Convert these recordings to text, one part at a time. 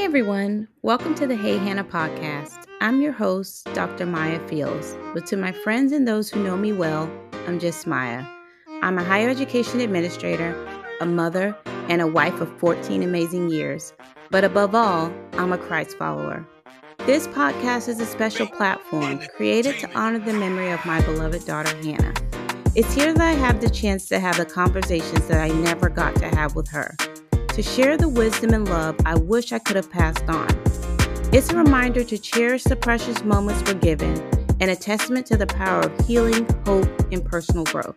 Hey everyone, welcome to the Hey Hannah podcast. I'm your host, Dr. Mya Fields, but to my friends and those who know me well, I'm just Mya. I'm a higher education administrator, a mother, and a wife of 14 amazing years. But above all, I'm a Christ follower. This podcast is a special platform created to honor the memory of my beloved daughter, Hannah. It's here that I have the chance to have the conversations that I never got to have with her to share the wisdom and love I wish I could have passed on. It's a reminder to cherish the precious moments we're given and a testament to the power of healing, hope, and personal growth.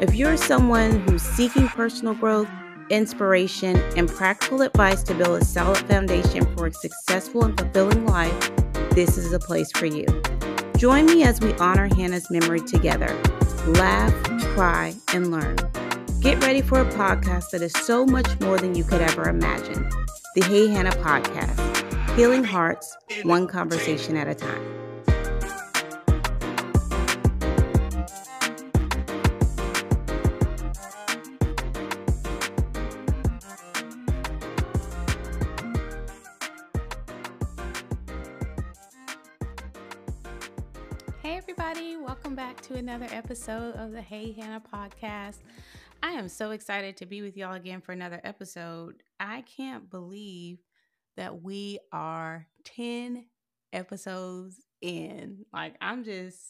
If you're someone who's seeking personal growth, inspiration, and practical advice to build a solid foundation for a successful and fulfilling life, this is a place for you. Join me as we honor Hannah's memory together. Laugh, cry, and learn. Get ready for a podcast that is so much more than you could ever imagine. The Hey Hannah Podcast, healing hearts, one conversation at a time. Episode of the Hey Hannah Podcast. I am so excited to be with y'all again for another episode. I can't believe that we are 10 episodes in. Like I'm just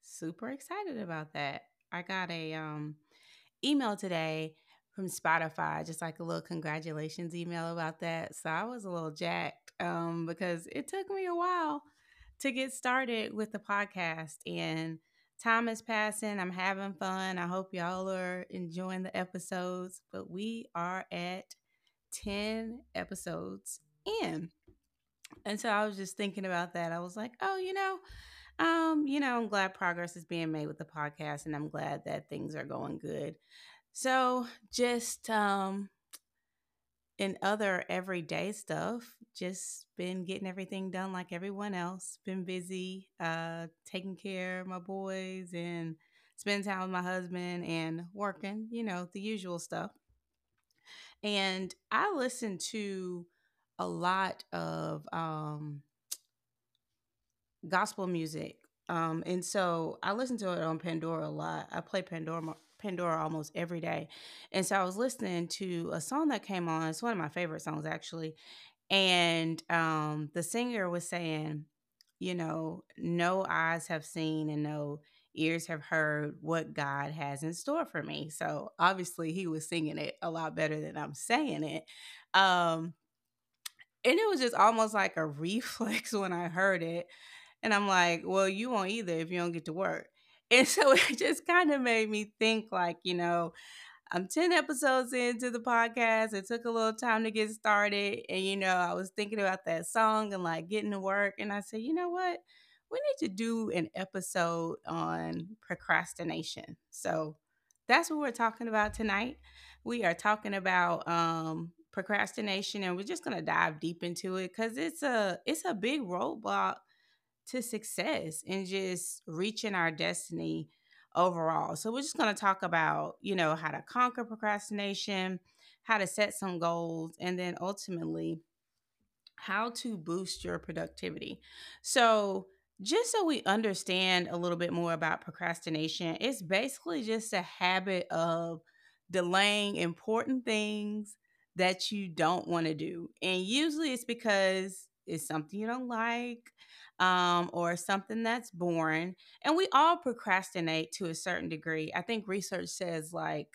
super excited about that. I got a um email today from Spotify, just like a little congratulations email about that. So I was a little jacked um because it took me a while to get started with the podcast and time is passing. I'm having fun. I hope y'all are enjoying the episodes, but we are at 10 episodes in. And so I was just thinking about that. I was like, oh, you know, um, you know, I'm glad progress is being made with the podcast and I'm glad that things are going good. So just um in other everyday stuff, just been getting everything done like everyone else. Been busy, uh, taking care of my boys and spending time with my husband and working, you know, the usual stuff. And I listen to a lot of um, gospel music. Um, and so I listen to it on Pandora a lot. I play Pandora Pandora almost every day. And so I was listening to a song that came on. It's one of my favorite songs actually. And um the singer was saying, you know, no eyes have seen and no ears have heard what God has in store for me. So obviously he was singing it a lot better than I'm saying it. Um and it was just almost like a reflex when I heard it. And I'm like, well, you won't either if you don't get to work. And so it just kind of made me think like, you know, I'm 10 episodes into the podcast. It took a little time to get started. And, you know, I was thinking about that song and like getting to work. And I said, you know what? We need to do an episode on procrastination. So that's what we're talking about tonight. We are talking about um, procrastination and we're just going to dive deep into it because it's a it's a big roadblock to success and just reaching our destiny overall. So we're just going to talk about, you know, how to conquer procrastination, how to set some goals, and then ultimately how to boost your productivity. So, just so we understand a little bit more about procrastination, it's basically just a habit of delaying important things that you don't want to do. And usually it's because it's something you don't like um, or something that's boring. And we all procrastinate to a certain degree. I think research says like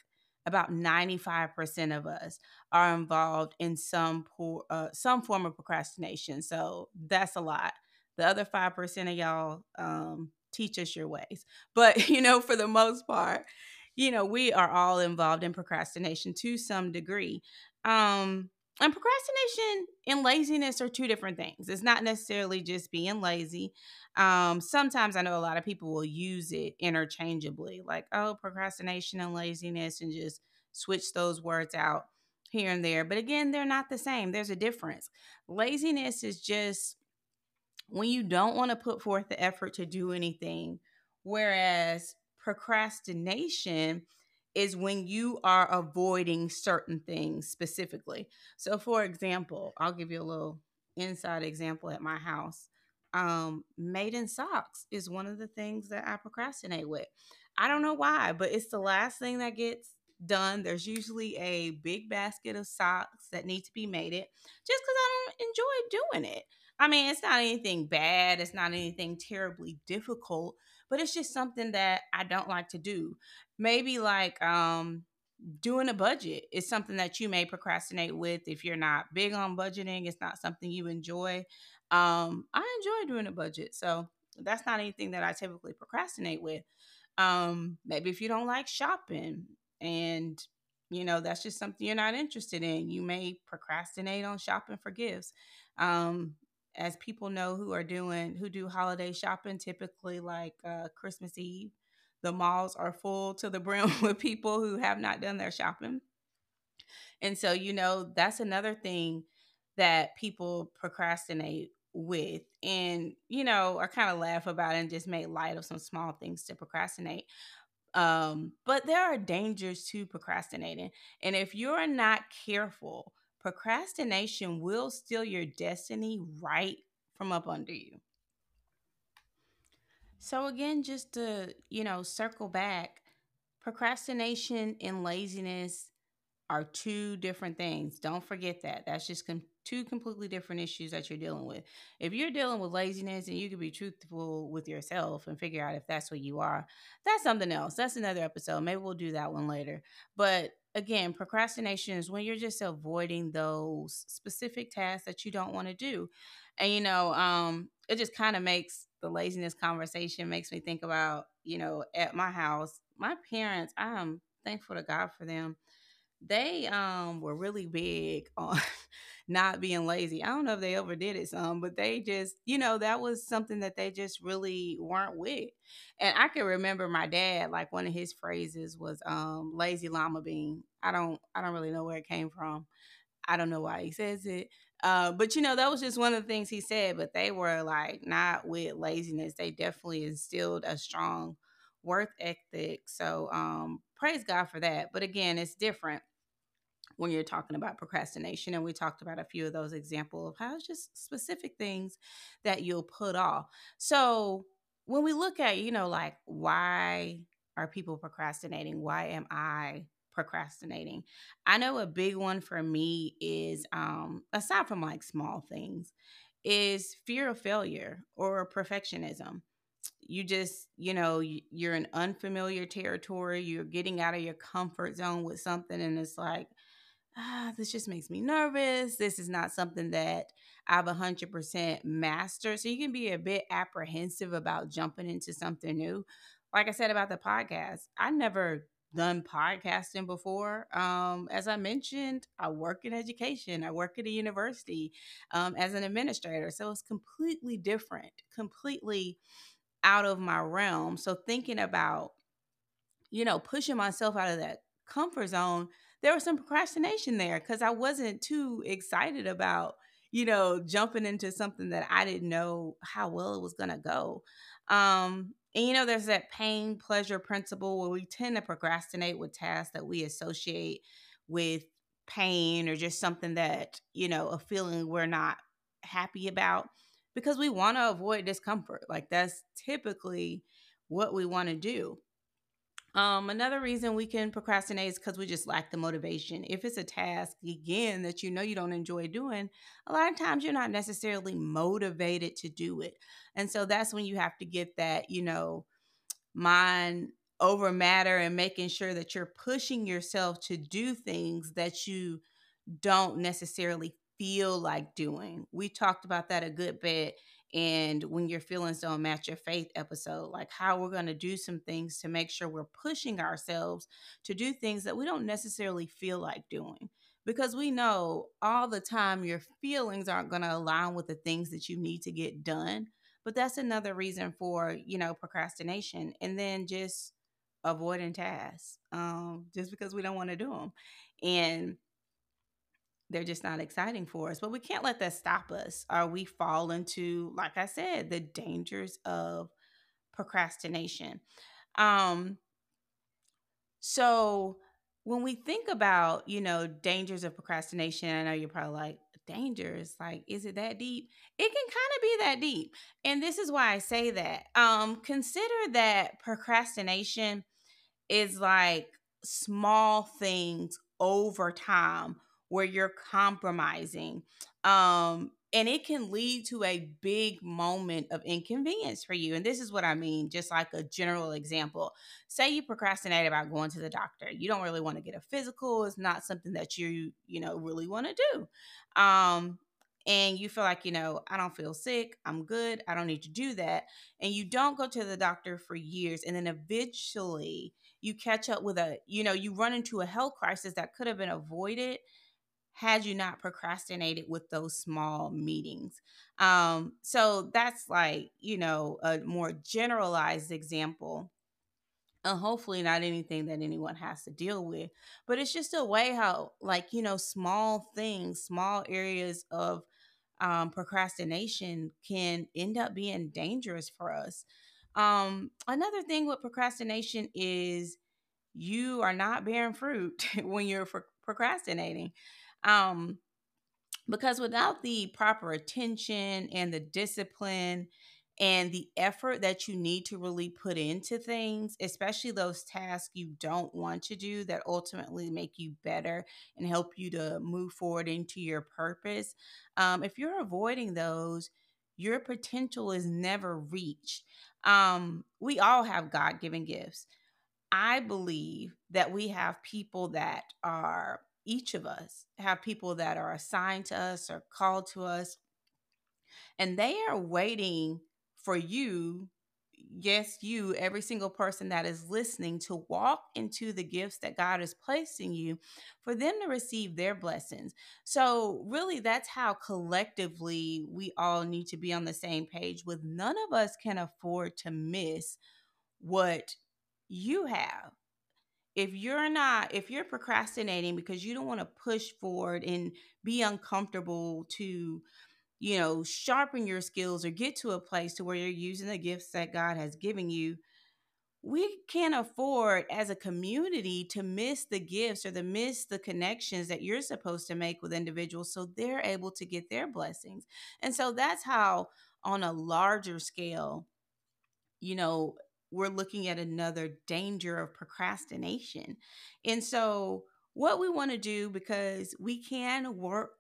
about 95% of us are involved in some poor, uh, some form of procrastination. So that's a lot. The other 5% of y'all um, teach us your ways. But, you know, for the most part, you know, we are all involved in procrastination to some degree. Um, and procrastination and laziness are two different things. It's not necessarily just being lazy. Um, sometimes I know a lot of people will use it interchangeably, like, oh, procrastination and laziness, and just switch those words out here and there. But again, they're not the same. There's a difference. Laziness is just when you don't want to put forth the effort to do anything, whereas procrastination is when you are avoiding certain things specifically. So, for example, I'll give you a little inside example at my house. Um, maiden socks is one of the things that I procrastinate with. I don't know why, but it's the last thing that gets done. There's usually a big basket of socks that need to be mated just because I don't enjoy doing it. I mean, it's not anything bad, it's not anything terribly difficult, but it's just something that I don't like to do. Maybe like um doing a budget is something that you may procrastinate with if you're not big on budgeting, it's not something you enjoy. Um I enjoy doing a budget. So that's not anything that I typically procrastinate with. Um maybe if you don't like shopping and you know that's just something you're not interested in, you may procrastinate on shopping for gifts. Um as people know who are doing who do holiday shopping typically like uh, christmas eve the malls are full to the brim with people who have not done their shopping. And so you know that's another thing that people procrastinate with and you know or kind of laugh about and just make light of some small things to procrastinate. Um but there are dangers to procrastinating. And if you're not careful procrastination will steal your destiny right from up under you. So, again, just to, you know, circle back, procrastination and laziness are two different things. Don't forget that. That's just com- two completely different issues that you're dealing with. If you're dealing with laziness and you can be truthful with yourself and figure out if that's what you are, that's something else. That's another episode. Maybe we'll do that one later. But again, procrastination is when you're just avoiding those specific tasks that you don't want to do. And you know, um, it just kind of makes the laziness conversation makes me think about, you know, at my house, my parents, I am thankful to God for them they um were really big on not being lazy. I don't know if they overdid it some, but they just, you know, that was something that they just really weren't with. And I can remember my dad, like one of his phrases was um lazy llama bean. I don't I don't really know where it came from. I don't know why he says it. Uh, but you know, that was just one of the things he said. But they were like not with laziness. They definitely instilled a strong worth ethic. So um praise God for that. But again, it's different when you're talking about procrastination. And we talked about a few of those examples of how it's just specific things that you'll put off. So when we look at, you know, like why are people procrastinating? Why am I procrastinating? I know a big one for me is um aside from like small things is fear of failure or perfectionism you just you know you're in unfamiliar territory you're getting out of your comfort zone with something and it's like ah, this just makes me nervous. This is not something that I've 100% mastered. So you can be a bit apprehensive about jumping into something new. Like I said about the podcast, I never done podcasting before. Um, as I mentioned, I work in education. I work at a university um, as an administrator. So it's completely different, completely out of my realm. So thinking about, you know, pushing myself out of that comfort zone there was some procrastination there because I wasn't too excited about, you know, jumping into something that I didn't know how well it was going to go. Um, and you know, there's that pain pleasure principle where we tend to procrastinate with tasks that we associate with pain or just something that, you know, a feeling we're not happy about because we want to avoid discomfort. Like that's typically what we want to do. Um, another reason we can procrastinate is because we just lack the motivation. If it's a task, again, that you know you don't enjoy doing, a lot of times you're not necessarily motivated to do it. And so that's when you have to get that, you know, mind over matter and making sure that you're pushing yourself to do things that you don't necessarily feel like doing. We talked about that a good bit and when your feelings don't match your faith episode, like how we're going to do some things to make sure we're pushing ourselves to do things that we don't necessarily feel like doing. Because we know all the time your feelings aren't going to align with the things that you need to get done. But that's another reason for, you know, procrastination and then just avoiding tasks um, just because we don't want to do them. And they're just not exciting for us. But we can't let that stop us or we fall into, like I said, the dangers of procrastination. Um, so when we think about, you know, dangers of procrastination, I know you're probably like, dangerous. Like, is it that deep? It can kind of be that deep. And this is why I say that. Um, consider that procrastination is like small things over time where you're compromising. Um, and it can lead to a big moment of inconvenience for you. And this is what I mean, just like a general example. Say you procrastinate about going to the doctor. You don't really want to get a physical. It's not something that you, you know, really want to do. Um, and you feel like, you know, I don't feel sick, I'm good, I don't need to do that. And you don't go to the doctor for years. And then eventually you catch up with a, you know, you run into a health crisis that could have been avoided had you not procrastinated with those small meetings. Um, so that's like, you know, a more generalized example. And hopefully not anything that anyone has to deal with. But it's just a way how, like, you know, small things, small areas of um, procrastination can end up being dangerous for us. Um, another thing with procrastination is you are not bearing fruit when you're procrastinating. Um, because without the proper attention and the discipline and the effort that you need to really put into things, especially those tasks you don't want to do that ultimately make you better and help you to move forward into your purpose, um, if you're avoiding those, your potential is never reached. Um, we all have God given gifts. I believe that we have people that are each of us have people that are assigned to us or called to us, and they are waiting for you yes, you, every single person that is listening, to walk into the gifts that God is placing you for them to receive their blessings. So, really, that's how collectively we all need to be on the same page with none of us can afford to miss what you have if you're not if you're procrastinating because you don't want to push forward and be uncomfortable to you know sharpen your skills or get to a place to where you're using the gifts that god has given you we can't afford as a community to miss the gifts or to miss the connections that you're supposed to make with individuals so they're able to get their blessings. And so that's how on a larger scale you know we're looking at another danger of procrastination. And so, what we want to do, because we can work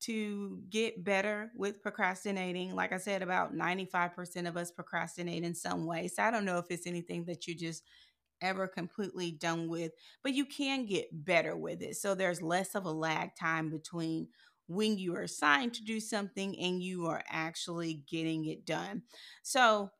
to get better with procrastinating, like I said, about 95% of us procrastinate in some way. So, I don't know if it's anything that you just ever completely done with, but you can get better with it. So, there's less of a lag time between when you are assigned to do something and you are actually getting it done. So,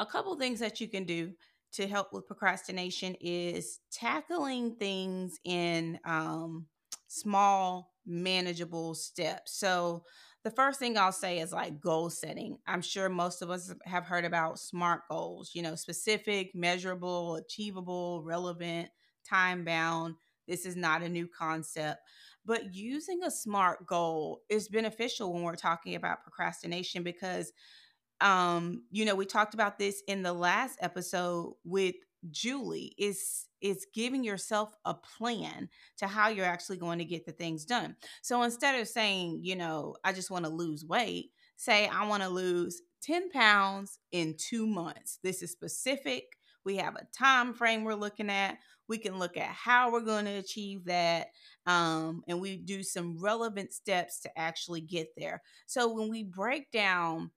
a couple things that you can do to help with procrastination is tackling things in um, small, manageable steps. So, the first thing I'll say is like goal setting. I'm sure most of us have heard about SMART goals, you know, specific, measurable, achievable, relevant, time bound. This is not a new concept. But using a SMART goal is beneficial when we're talking about procrastination because um you know we talked about this in the last episode with Julie is is giving yourself a plan to how you're actually going to get the things done. So instead of saying, you know, I just want to lose weight, say I want to lose 10 pounds in 2 months. This is specific. We have a time frame we're looking at. We can look at how we're going to achieve that. Um, and we do some relevant steps to actually get there. So when we break down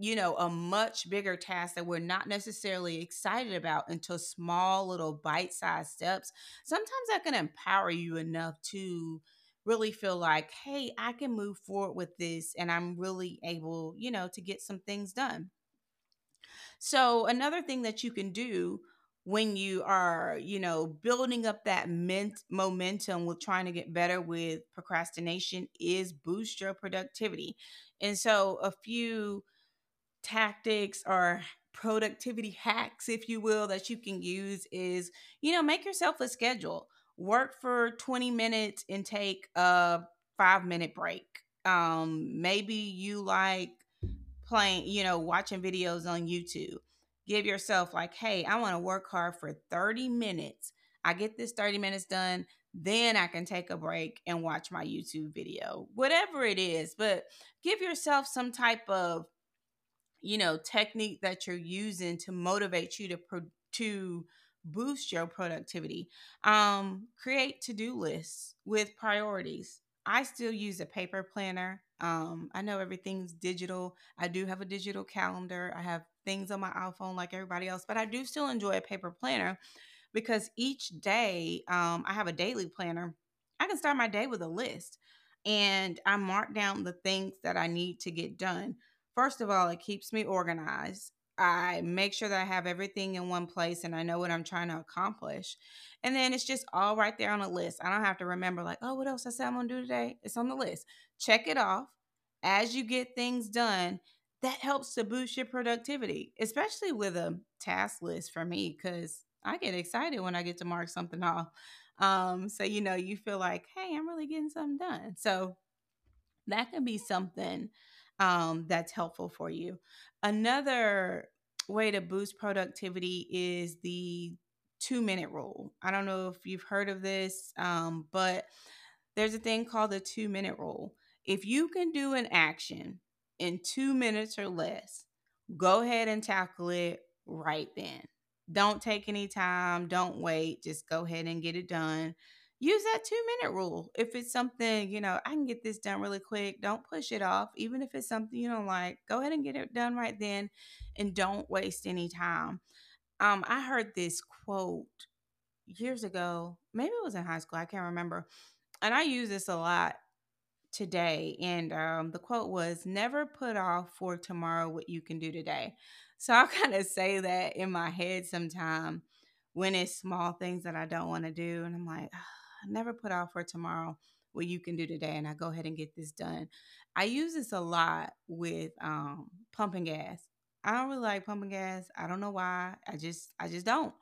you know, a much bigger task that we're not necessarily excited about into small little bite sized steps, sometimes that can empower you enough to really feel like, hey, I can move forward with this and I'm really able, you know, to get some things done. So, another thing that you can do when you are, you know, building up that ment- momentum with trying to get better with procrastination is boost your productivity. And so, a few tactics or productivity hacks, if you will, that you can use is, you know, make yourself a schedule. Work for 20 minutes and take a five minute break. Um, maybe you like playing, you know, watching videos on YouTube. Give yourself like, hey, I want to work hard for 30 minutes. I get this 30 minutes done. then I can take a break and watch my YouTube video, whatever it is. But give yourself some type of, you know, technique that you're using to motivate you to pro- to boost your productivity. Um, create to do lists with priorities. I still use a paper planner. Um, I know everything's digital. I do have a digital calendar. I have things on my iPhone like everybody else, but I do still enjoy a paper planner because each day um, I have a daily planner. I can start my day with a list and I mark down the things that I need to get done. First of all, it keeps me organized. I make sure that I have everything in one place and I know what I'm trying to accomplish. And then it's just all right there on the list. I don't have to remember, like, oh, what else I said I'm going to do today? It's on the list. Check it off. As you get things done, that helps to boost your productivity, especially with a task list for me, because I get excited when I get to mark something off. Um, so you know, you feel like, hey, I'm really getting something done. So that can be something um, that's helpful for you. Another way to boost productivity is the two minute rule. I don't know if you've heard of this, um, but there's a thing called the two minute rule. If you can do an action in two minutes or less, go ahead and tackle it right then. Don't take any time. Don't wait. Just go ahead and get it done. Use that two minute rule. If it's something, you know, I can get this done really quick, don't push it off. Even if it's something you don't like, go ahead and get it done right then and don't waste any time. Um, I heard this quote years ago, maybe it was in high school, I can't remember. And I use this a lot today. And um, the quote was Never put off for tomorrow what you can do today. So I kind of say that in my head sometime when it's small things that I don't want to do. And I'm like, oh, never put off for tomorrow what you can do today. And I go ahead and get this done. I use this a lot with um, pumping gas. I don't really like pumping gas. I don't know why. I just I just don't.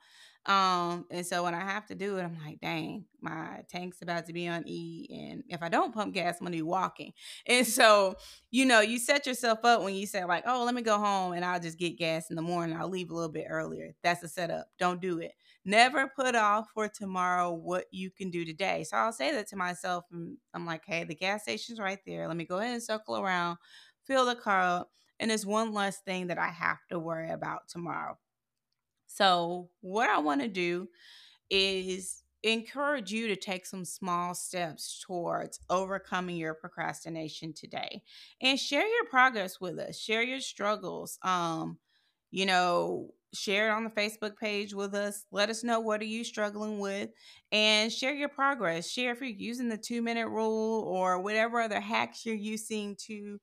Um, and so when I have to do it, I'm like, dang, my tank's about to be on E. And if I don't pump gas, I'm gonna be walking. And so, you know, you set yourself up when you say, like, oh, let me go home and I'll just get gas in the morning. I'll leave a little bit earlier. That's a setup. Don't do it. Never put off for tomorrow what you can do today. So I'll say that to myself. And I'm like, hey, the gas station's right there. Let me go ahead and circle around, fill the car up. And it's one less thing that I have to worry about tomorrow. So, what I want to do is encourage you to take some small steps towards overcoming your procrastination today and share your progress with us share your struggles um you know share it on the facebook page with us let us know what are you struggling with and share your progress share if you're using the two minute rule or whatever other hacks you're using to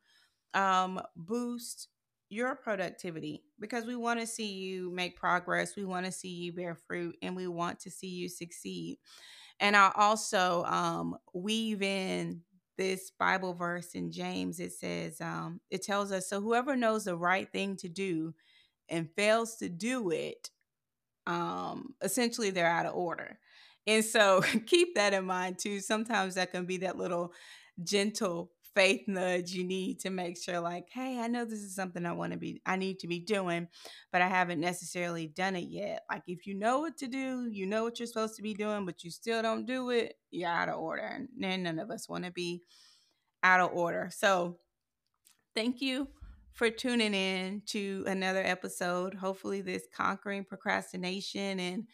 um, boost your productivity because we want to see you make progress. We want to see you bear fruit and we want to see you succeed. And I'll also um, weave in this Bible verse in James. It says, um, it tells us, so whoever knows the right thing to do and fails to do it, um, essentially they're out of order. And so keep that in mind too. Sometimes that can be that little gentle faith nudge you need to make sure like hey i know this is something i want to be i need to be doing but i haven't necessarily done it yet like if you know what to do you know what you're supposed to be doing but you still don't do it you're out of order and none of us want to be out of order so thank you for tuning in to another episode hopefully this conquering procrastination and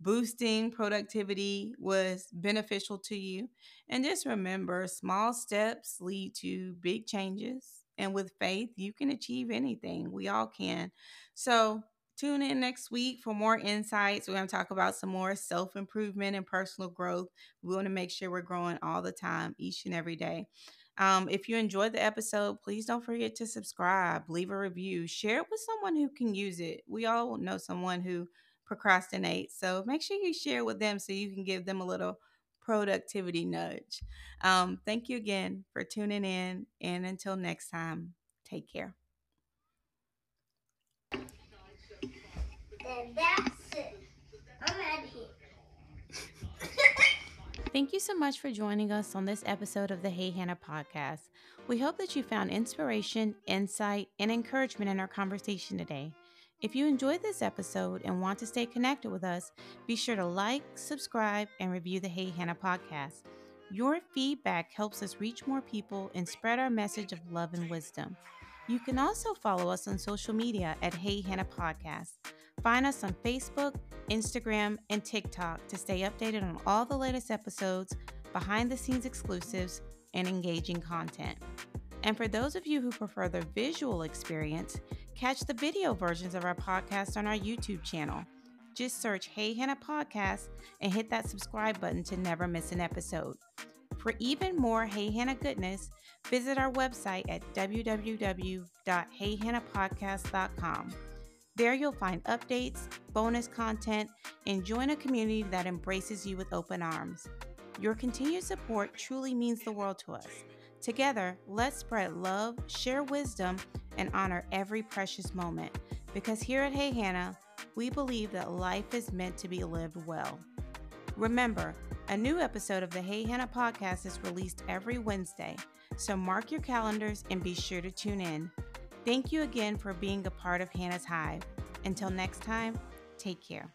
boosting productivity was beneficial to you. And just remember small steps lead to big changes. And with faith, you can achieve anything. We all can. So, tune in next week for more insights. We're going to talk about some more self improvement and personal growth. We want to make sure we're growing all the time, each and every day. Um, if you enjoyed the episode, please don't forget to subscribe, leave a review, share it with someone who can use it. We all know someone who procrastinates, So make sure you share with them so you can give them a little productivity nudge. Um, thank you again for tuning in. And until next time, take care. Then that's it. I'm out of here. Thank you so much for joining us on this episode of the Hey Hannah podcast. We hope that you found inspiration, insight, and encouragement in our conversation today. If you enjoyed this episode and want to stay connected with us, be sure to like, subscribe, and review the Hey Hannah podcast. Your feedback helps us reach more people and spread our message of love and wisdom. You can also follow us on social media at Hey Hannah Podcast. Find us on Facebook, Instagram, and TikTok to stay updated on all the latest episodes, behind the scenes exclusives, and engaging content. And for those of you who prefer the visual experience, catch the video versions of our podcast on our YouTube channel. Just search Hey Hannah Podcast and hit that subscribe button to never miss an episode. For even more Hey Hannah goodness, visit our website at www.heyhannahpodcast.com. There you'll find updates, bonus content, and join a community that embraces you with open arms. Your continued support truly means the world to us. Together, let's spread love, share wisdom, and honor every precious moment. Because here at Hey Hannah, we believe that life is meant to be lived well. Remember, a new episode of the Hey Hannah podcast is released every Wednesday, so mark your calendars and be sure to tune in. Thank you again for being a part of Hannah's Hive. Until next time, take care.